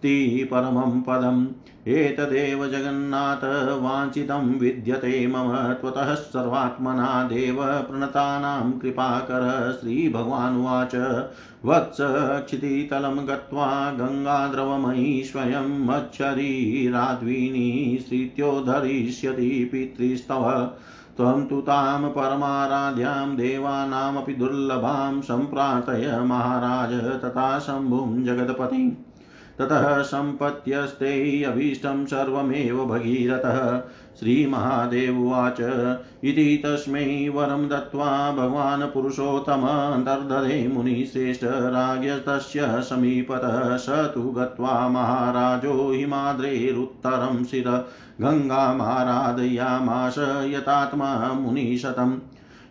प्रयान्ति परमं पदम्। एतदेव जगन्नाथ वाञ्छितं विद्यते मम। त्वतः सर्वात्मना देव प्रणतानां कृपाकर श्रीभगवानुवाच। वत्स क्षितितलं गत्वा गङ्गाद्रवमयी स्वयं मच्छरीराद्विनी श्रीत्योद्धरिष्यति पितृस्तव। त्वं तु तां परमाराध्यां देवानामपि दुर्लभां सम्प्रार्थय महाराज तथा शम्भुं जगत्पतिम् ततः सम्पत्यस्ते अभीष्टं सर्वमेव भगीरथः। श्रीमहादेव उवाच, इति तस्मै वरं दत्त्वा भगवान् पुरुषोत्तमन्तर्दधे मुनिश्रेष्ठ राज्ञस्तस्य समीपतः स तु गत्वा महाराजो हिमाद्रेरुत्तरं शिर गङ्गामाराधयामास यतात्मा मुनिशतम्।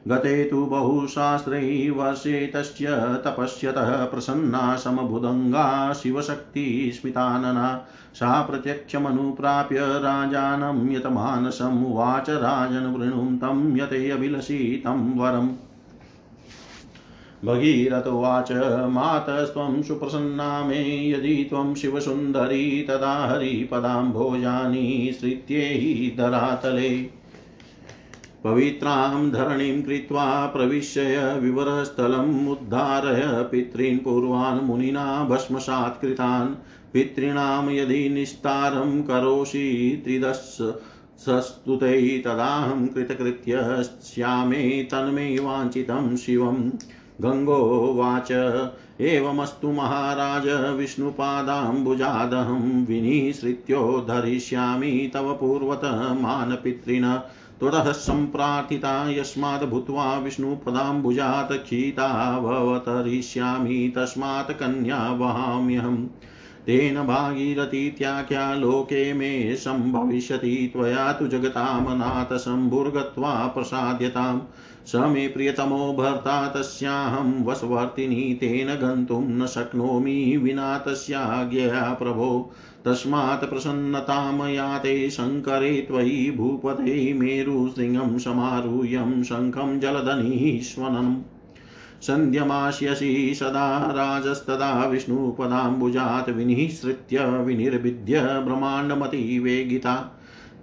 गते तु बहुशास्त्रै वर्षे तपस्यतः प्रसन्ना समबुदङ्गा शिवशक्तिस्मितानना सा प्रत्यक्षमनुप्राप्य राजानं यतमानसमुवाच राजन् वृणुं तं यते अभिलषितं वरम्। भगीरथोवाच मातस्त्वं सुप्रसन्ना मे यदि त्वं शिवसुन्दरी तदा हरिपदाम्भोजानि श्रित्येहि धरातले पवित्रां धरणीं कृत्वा प्रविश्य विवरस्थलम् उद्धारय पितॄन् पूर्वान् मुनिना भस्मसात्कृतान् पितॄणां यदि निस्तारं करोषि त्रिदश सस्तुते तदाहं कृतकृत्यस्यामे तन्मे वाञ्छितं शिवं गङ्गोवाच एवमस्तु महाराज, विष्णुपादाम्बुजादहं विनिसृत्योद्धरिष्यामि तव पूर्वतमानपितृण त्वतः सम्प्रार्थिता यस्मात् भूत्वा विष्णुपदाम्बुजात् क्षीतावतरिष्यामि तस्मात् कन्या वहाम्यहम्। तेन भागीरथीत्याख्या लोके मे सम्भविष्यति, त्वया तु जगतामनाथ शम्भुर्गत्वा प्रसाद्यताम्। स मे प्रियतमो भर्ता तस्याहं वशवर्तिनी तेन गन्तुं न शक्नोमि विना तस्याज्ञया प्रभो। तस्मात् प्रसन्नतां याते शङ्करे त्वयि भूपते मेरुशृङ्गं समारूह्यं शङ्खं जलधनीश्वनम्। सन्ध्यमास्यसि सदा राजस्तदा विष्णुपदाम्बुजात् विनिःसृत्य विनिर्विद्य ब्रह्माण्डमतिवेगिता।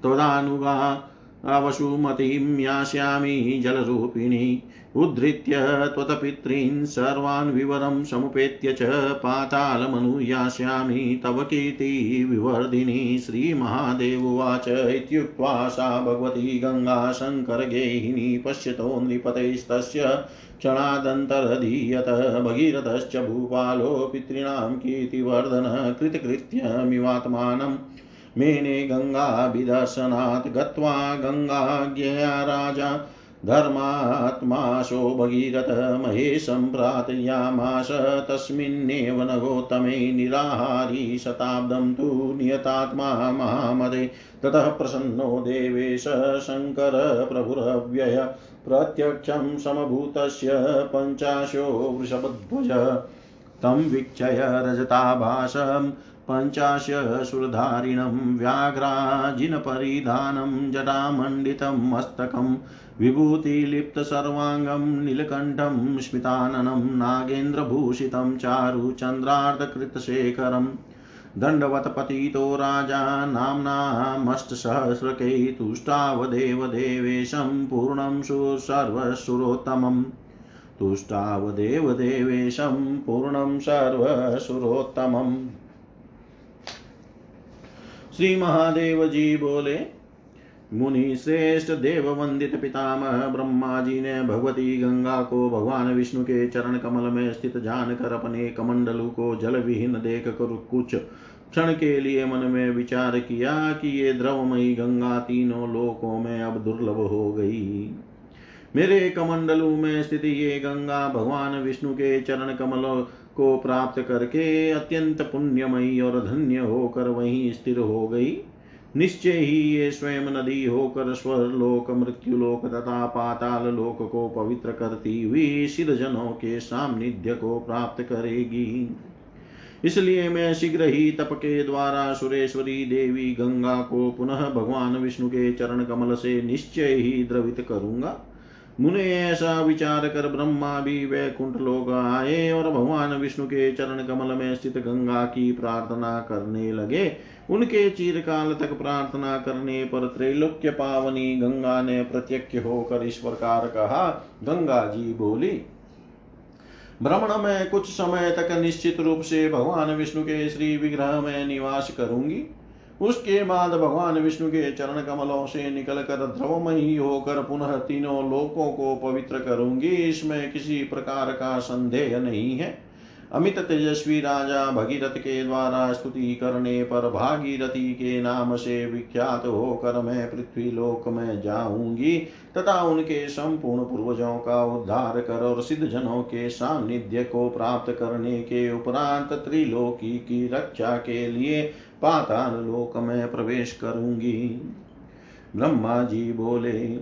त्वदानुगा अवसुमतीं यास्यामि जलरूपिणी। उद्धृत्य त्वत्पितॄन् सर्वान् विवरं समुपेत्य च पातालमनुयास्यामि तव कीर्तिविवर्धिनी श्रीमहादेवोवाच इत्युक्त्वा सा भगवती गङ्गा शङ्करगेहिनी पश्यतो नृपतेस्तस्य क्षणादन्तरधीयत भगीरथश्च भूपालो पितॄणां कीर्तिवर्धन कृतकृत्यमिवात्मानम् मेने गङ्गाभिदर्शनात् गत्वा गङ्गाज्ञया राजा। धर्मात्माशो भगीरथ महेशं प्रार्थयामास। तस्मिन्नेव निराहारी शताब्दं तु नियतात्मा महामदे। ततः प्रसन्नो देवेश शङ्करप्रभुरव्यय प्रत्यक्षं समभूतस्य पञ्चाशो वृषभध्वज। तं वीक्षय रजताभासं पञ्चाशशूरधारिणं व्याघ्राजिनपरिधानं जटामण्डितं मस्तकं विभूतिलिप्तसर्वाङ्गं नीलकण्ठं स्मिताननं नागेन्द्रभूषितं चारुचन्द्रार्धकृतशेखरम् दण्डवत्पतितो राजा नाम्नामष्टसहस्रकै तुष्टावदेवदेवेशं पूर्णं सर्वसुरोत्तमम् तुष्टावदेवदेवेशं पूर्णं सर्वसुरोत्तमम् श्री महादेव जी बोले, मुनि श्रेष्ठ देव वंदित पितामह ब्रह्मा जी ने भगवती गंगा को भगवान विष्णु के चरण कमल में स्थित जानकर अपने कमंडलू को जल विहीन देख कर कुछ क्षण के लिए मन में विचार किया कि ये द्रवमयी गंगा तीनों लोकों में अब दुर्लभ हो गई। मेरे कमंडलू में स्थित ये गंगा भगवान विष्णु के चरण कमलों को प्राप्त करके अत्यंत पुण्यमयी और धन्य होकर वहीं स्थिर हो गई। निश्चय ही ये स्वयं नदी होकर स्वरलोक मृत्युलोक तथा पाताल लोक को पवित्र करती हुई जनों के सामनिध्य को प्राप्त करेगी। इसलिए मैं शीघ्र ही तप के द्वारा सुरेश्वरी देवी गंगा को पुनः भगवान विष्णु के चरण कमल से निश्चय ही द्रवित करूँगा। मुने ऐसा विचार कर ब्रह्मा भी वैकुंठ लोग आए और भगवान विष्णु के चरण कमल में स्थित गंगा की प्रार्थना करने लगे। उनके चीरकाल तक प्रार्थना करने पर त्रैलोक्य पावनी गंगा ने प्रत्यक्ष होकर इस प्रकार कहा। गंगा जी बोली, भ्रमण में कुछ समय तक निश्चित रूप से भगवान विष्णु के श्री विग्रह में निवास करूँगी। उसके बाद भगवान विष्णु के चरण कमलों से निकलकर द्रवमयी होकर पुनः तीनों लोकों को पवित्र करूँगी। इसमें किसी प्रकार का संदेह नहीं है। अमित तेजस्वी राजा भगीरथ के द्वारा स्तुति करने पर भागीरथी के नाम से विख्यात होकर मैं पृथ्वी लोक में जाऊँगी तथा उनके संपूर्ण पूर्वजों का उद्धार कर और सिद्ध जनों के सानिध्य को प्राप्त करने के उपरांत त्रिलोकी की रक्षा के लिए पाताल लोक में प्रवेश करूँगी। ब्रह्मा जी बोले,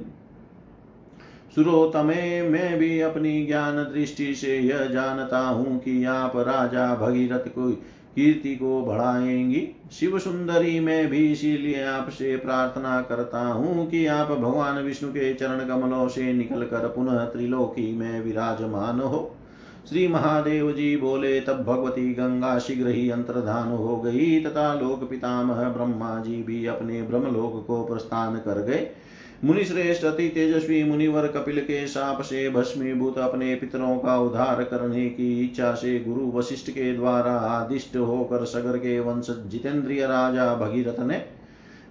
सुरोतमे, मैं भी अपनी ज्ञान दृष्टि से यह जानता हूँ कि आप राजा भगीरथ को कीर्ति को बढ़ाएँगी। शिव सुंदरी, मैं भी इसीलिए आपसे प्रार्थना करता हूँ कि आप भगवान विष्णु के चरण कमलों से निकलकर पुनः त्रिलोकी में विराजमान हो। श्री महादेव जी बोले, तब भगवती गंगा शीघ्र ही अंतर्धान हो गई, तथा लोक पितामह ब्रह्मा जी भी अपने ब्रह्मलोक को प्रस्थान कर गए। मुनि श्रेष्ठ अति तेजस्वी मुनिवर कपिल के साप से भस्मीभूत अपने पितरों का उद्धार करने की इच्छा से गुरु वशिष्ठ के द्वारा आदिष्ट होकर सगर के वंश जितेंद्रिय राजा भगीरथ ने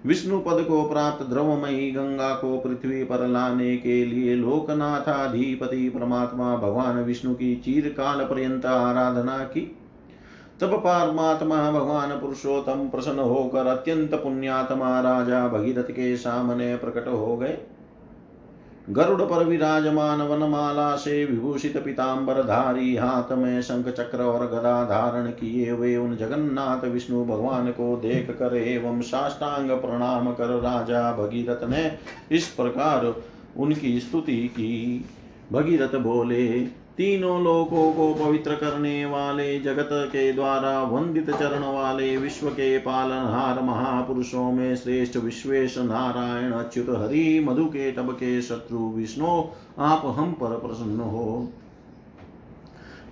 विष्णु पद को प्राप्त द्रवमयी गंगा को पृथ्वी पर लाने के लिए लोकनाथाधिपति परमात्मा भगवान विष्णु की चीरकाल पर्यंत आराधना की। तब परमात्मा भगवान पुरुषोत्तम प्रसन्न होकर अत्यंत पुण्यात्मा राजा भगीरथ के सामने प्रकट हो गए। गरुड़ पर विराजमान वनमाला से विभूषित पिताम्बर धारी हाथ में शंख चक्र और गदा धारण किए हुए उन जगन्नाथ विष्णु भगवान को देख कर एवं साष्टांग प्रणाम कर राजा भगीरथ ने इस प्रकार उनकी स्तुति की। भगीरथ बोले तीनों लोकों को पवित्र करने वाले जगत के द्वारा वंदित चरण वाले विश्व के पालनहार महापुरुषों में श्रेष्ठ विश्वेश नारायण अच्युत हरि मधु के टब के शत्रु विष्णु, आप हम पर प्रसन्न हो।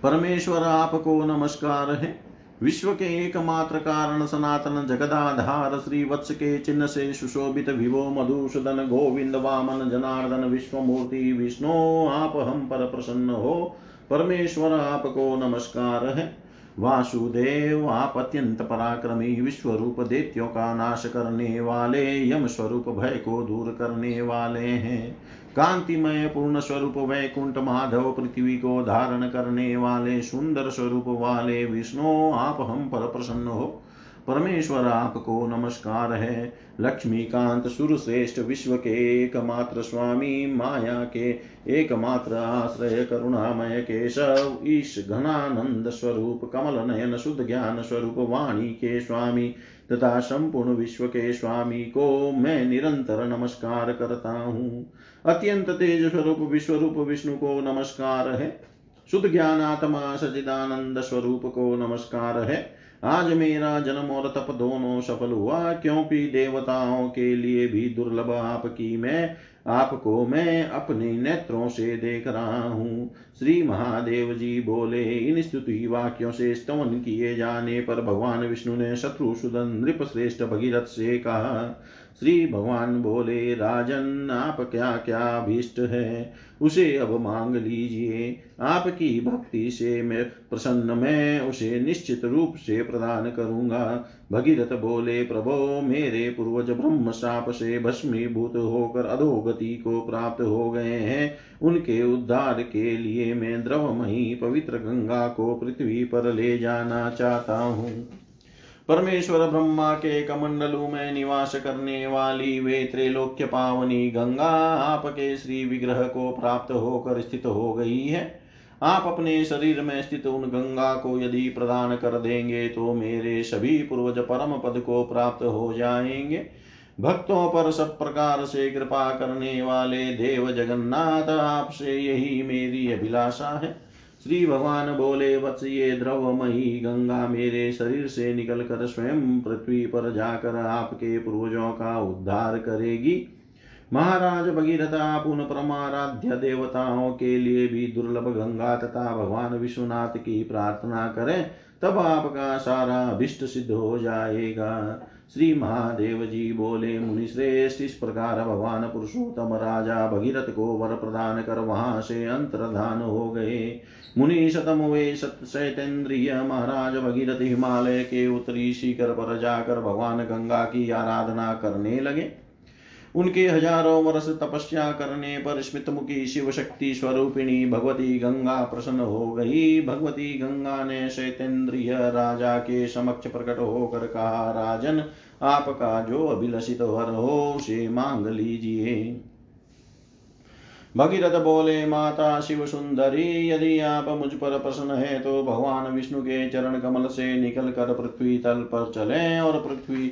परमेश्वर, आपको नमस्कार है। विश्व के एकमात्र कारण सनातन जगदाधार श्री वत्स के चिन्ह से सुशोभित विभो मधुसूदन गोविंद वामन जनार्दन विश्वमूर्ति विष्णु आप हम पर प्रसन्न हो। परमेश्वर आपको नमस्कार है। वासुदेव, आप अत्यंत पराक्रमी विश्व रूप देत्यों का नाश करने वाले, यम स्वरूप भय को दूर करने वाले हैं। कांतिमय पूर्ण स्वरूप वैकुंठ माधव पृथ्वी को धारण करने वाले सुंदर स्वरूप वाले विष्णु, आप हम पर प्रसन्न हो। परमेश्वर आपको नमस्कार है। लक्ष्मीकांत सुरश्रेष्ठ विश्व के एकमात्र स्वामी, माया के एकमात्र आश्रय, करुणामय केशव, ईश घनानंद स्वरूप, कमल नयन शुद्ध ज्ञान स्वरूप, वाणी के स्वामी तथा संपूर्ण विश्व के स्वामी को मैं निरंतर नमस्कार करता हूँ। अत्यंत तेज स्वरूप विश्व रूप विष्णु को नमस्कार है। शुद्ध ज्ञान आत्मा सचिदानंद स्वरूप को नमस्कार है। आज मेरा जन्म और तप दोनों सफल हुआ, क्योंकि देवताओं के लिए भी दुर्लभ आपकी मैं, आपको मैं अपने नेत्रों से देख रहा हूँ। श्री महादेव जी बोले, इन स्तुति वाक्यों से स्तवन किए जाने पर भगवान विष्णु ने शत्रु सुदन नृप श्रेष्ठ भगीरथ से कहा श्री भगवान बोले, राजन, आप क्या क्या अभीष्ट है? उसे अब मांग लीजिए। आपकी भक्ति से मैं प्रसन्न, मैं उसे निश्चित रूप से प्रदान करूँगा। भगीरथ बोले, प्रभो, मेरे पूर्वज ब्रह्म साप से भस्मीभूत होकर अधोगति को प्राप्त हो गए हैं। उनके उद्धार के लिए मैं द्रवमयी पवित्र गंगा को पृथ्वी पर ले जाना चाहता हूँ। परमेश्वर ब्रह्मा के कमंडलू में निवास करने वाली वे त्रैलोक्य पावनी गंगा आपके श्री विग्रह को प्राप्त होकर स्थित हो गई है। आप अपने शरीर में स्थित उन गंगा को यदि प्रदान कर देंगे तो मेरे सभी पूर्वज परम पद को प्राप्त हो जाएँगे। भक्तों पर सब प्रकार से कृपा करने वाले देव जगन्नाथ, आपसे यही मेरी अभिलाषा है। श्री भगवान बोले वत्स ये द्रवमयी गंगा मेरे शरीर से निकलकर स्वयं पृथ्वी पर जाकर आपके पूर्वजों का उद्धार करेगी। महाराज भगीरथ, आप उन परमाराध्य देवताओं के लिए भी दुर्लभ गंगा तथा भगवान विश्वनाथ की प्रार्थना करें, तब आपका सारा अभिष्ट सिद्ध हो जाएगा। श्री महादेव जी बोले मुनि श्रेष्ठ इस प्रकार भगवान पुरुषोत्तम राजा भगीरथ को वर प्रदान कर वहाँ से अंतर्धान हो गए। मुनि शतम वे शैतेन्द्रिय महाराज भगीरथ हिमालय के उत्तरी शिखर पर जाकर भगवान गंगा की आराधना करने लगे। उनके हज़ारों वर्ष तपस्या करने पर स्मितमुखी शिव शक्ति स्वरूपिणी भगवती गंगा प्रसन्न हो गई। भगवती गंगा ने शैतेन्द्रिय राजा के समक्ष प्रकट होकर कहा, राजन, आपका जो अभिलषित वर हो, उसे मांग लीजिए। भगीरथ बोले, माता शिव सुंदरी यदि आप मुझ पर प्रसन्न है तो भगवान विष्णु के चरण कमल से निकल कर पृथ्वी तल पर चलें और पृथ्वी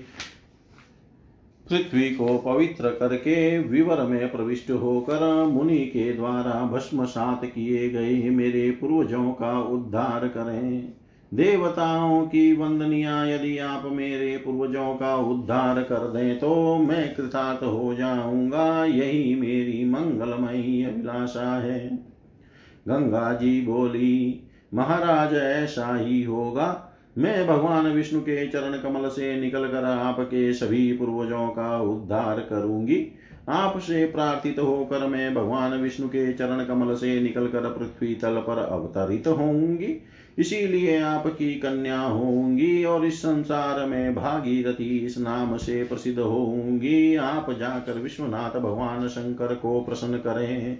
पृथ्वी को पवित्र करके विवर में प्रविष्ट होकर मुनि के द्वारा भस्म सात किए गए मेरे पूर्वजों का उद्धार करें। देवताओं की वंदनिया, यदि आप मेरे पूर्वजों का उद्धार कर दें तो मैं कृतार्थ हो जाऊँगा। यही मेरी मंगलमयी अभिलाषा है। गंगा जी बोली, महाराज, ऐसा ही होगा। मैं भगवान विष्णु के चरण कमल से निकल कर आपके सभी पूर्वजों का उद्धार करूँगी। आपसे प्रार्थित होकर मैं भगवान विष्णु के चरण कमल से निकलकर पृथ्वी तल पर अवतरित होंगी इसीलिए आपकी कन्या होंगी और इस संसार में भागीरथी इस नाम से प्रसिद्ध होंगी आप जाकर विश्वनाथ भगवान शंकर को प्रसन्न करें।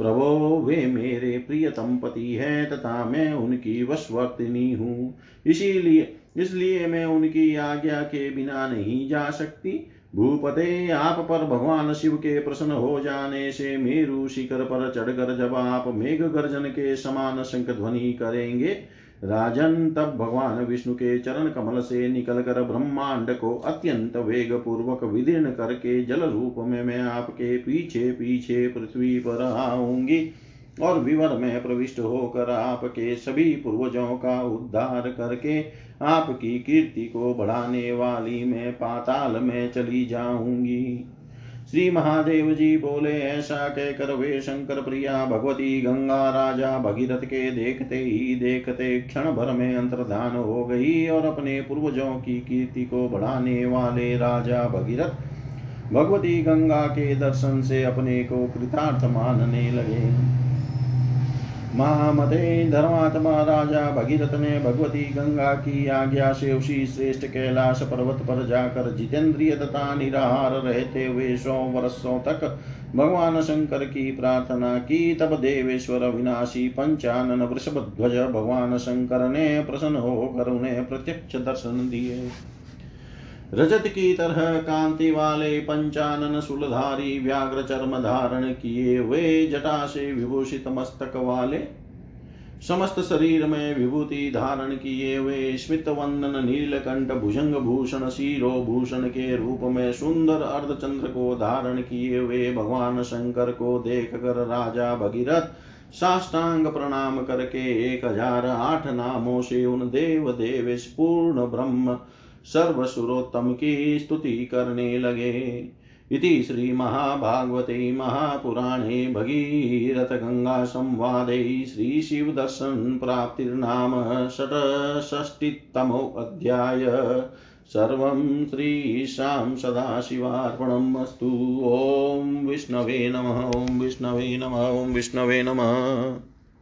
प्रभो वे मेरे प्रियतम पति है, तथा मैं उनकी वशवर्तिनी हूँ। इसीलिए, इसलिए मैं उनकी आज्ञा के बिना नहीं जा सकती। भूपते, आप पर भगवान शिव के प्रसन्न हो जाने से मेरु शिखर पर चढ़कर जब आप मेघ गर्जन के समान शंख ध्वनि करेंगे राजन तब भगवान विष्णु के चरण कमल से निकलकर ब्रह्मांड को अत्यंत वेग पूर्वक विदीर्ण करके जल रूप में मैं आपके पीछे पीछे पृथ्वी पर आऊँगी और विवर में प्रविष्ट होकर आपके सभी पूर्वजों का उद्धार करके आपकी कीर्ति को बढ़ाने वाली मैं पाताल में चली जाऊँगी। श्री महादेव जी बोले, ऐसा कहकर वे शंकर प्रिया भगवती गंगा राजा भगीरथ के देखते ही देखते क्षण भर में अंतर्धान हो गई और अपने पूर्वजों की कीर्ति को बढ़ाने वाले राजा भगीरथ भगवती गंगा के दर्शन से अपने को कृतार्थ मानने लगे। महामते धर्मात्मा राजा भगीरथ ने भगवती गंगा की आज्ञा से उसी श्रेष्ठ कैलाश पर्वत पर जाकर जितेंद्रिय तथा निराहार रहते हुए सौ वर्षों तक भगवान शंकर की प्रार्थना की, तब देवेश्वर विनाशी पंचानन वृषभ ध्वज भगवान शंकर ने प्रसन्न होकर उन्हें प्रत्यक्ष दर्शन दिए। रजत की तरह कांति वाले पंचानन सुलधारी व्याघ्र चर्म धारण किए वे जटा से विभूषित मस्तक वाले, समस्त शरीर में विभूति धारण किए वे स्मित वंदन, नीलकंठ, भुजंग भूषण, शीरो भूषण के रूप में सुंदर अर्धचंद्र को धारण किए वे भगवान शंकर को देख कर राजा भगीरथ साष्टांग प्रणाम करके एक हज़ार आठ नामों से उन देव देवेश पूर्ण ब्रह्म सर्वसुरोत्तम की स्तुति करने लगे। इति श्रीमहाभागवते महापुराणे भगीरथगङ्गासंवादे श्रीशिवदर्शनप्राप्तिर्नाम षट्षष्टितमोऽध्याय सर्वं श्रीशां सदाशिवार्पणम् अस्तु। ॐ विष्णवे नमः, ॐ विष्णवे नमः, ॐ विष्णवे नमः।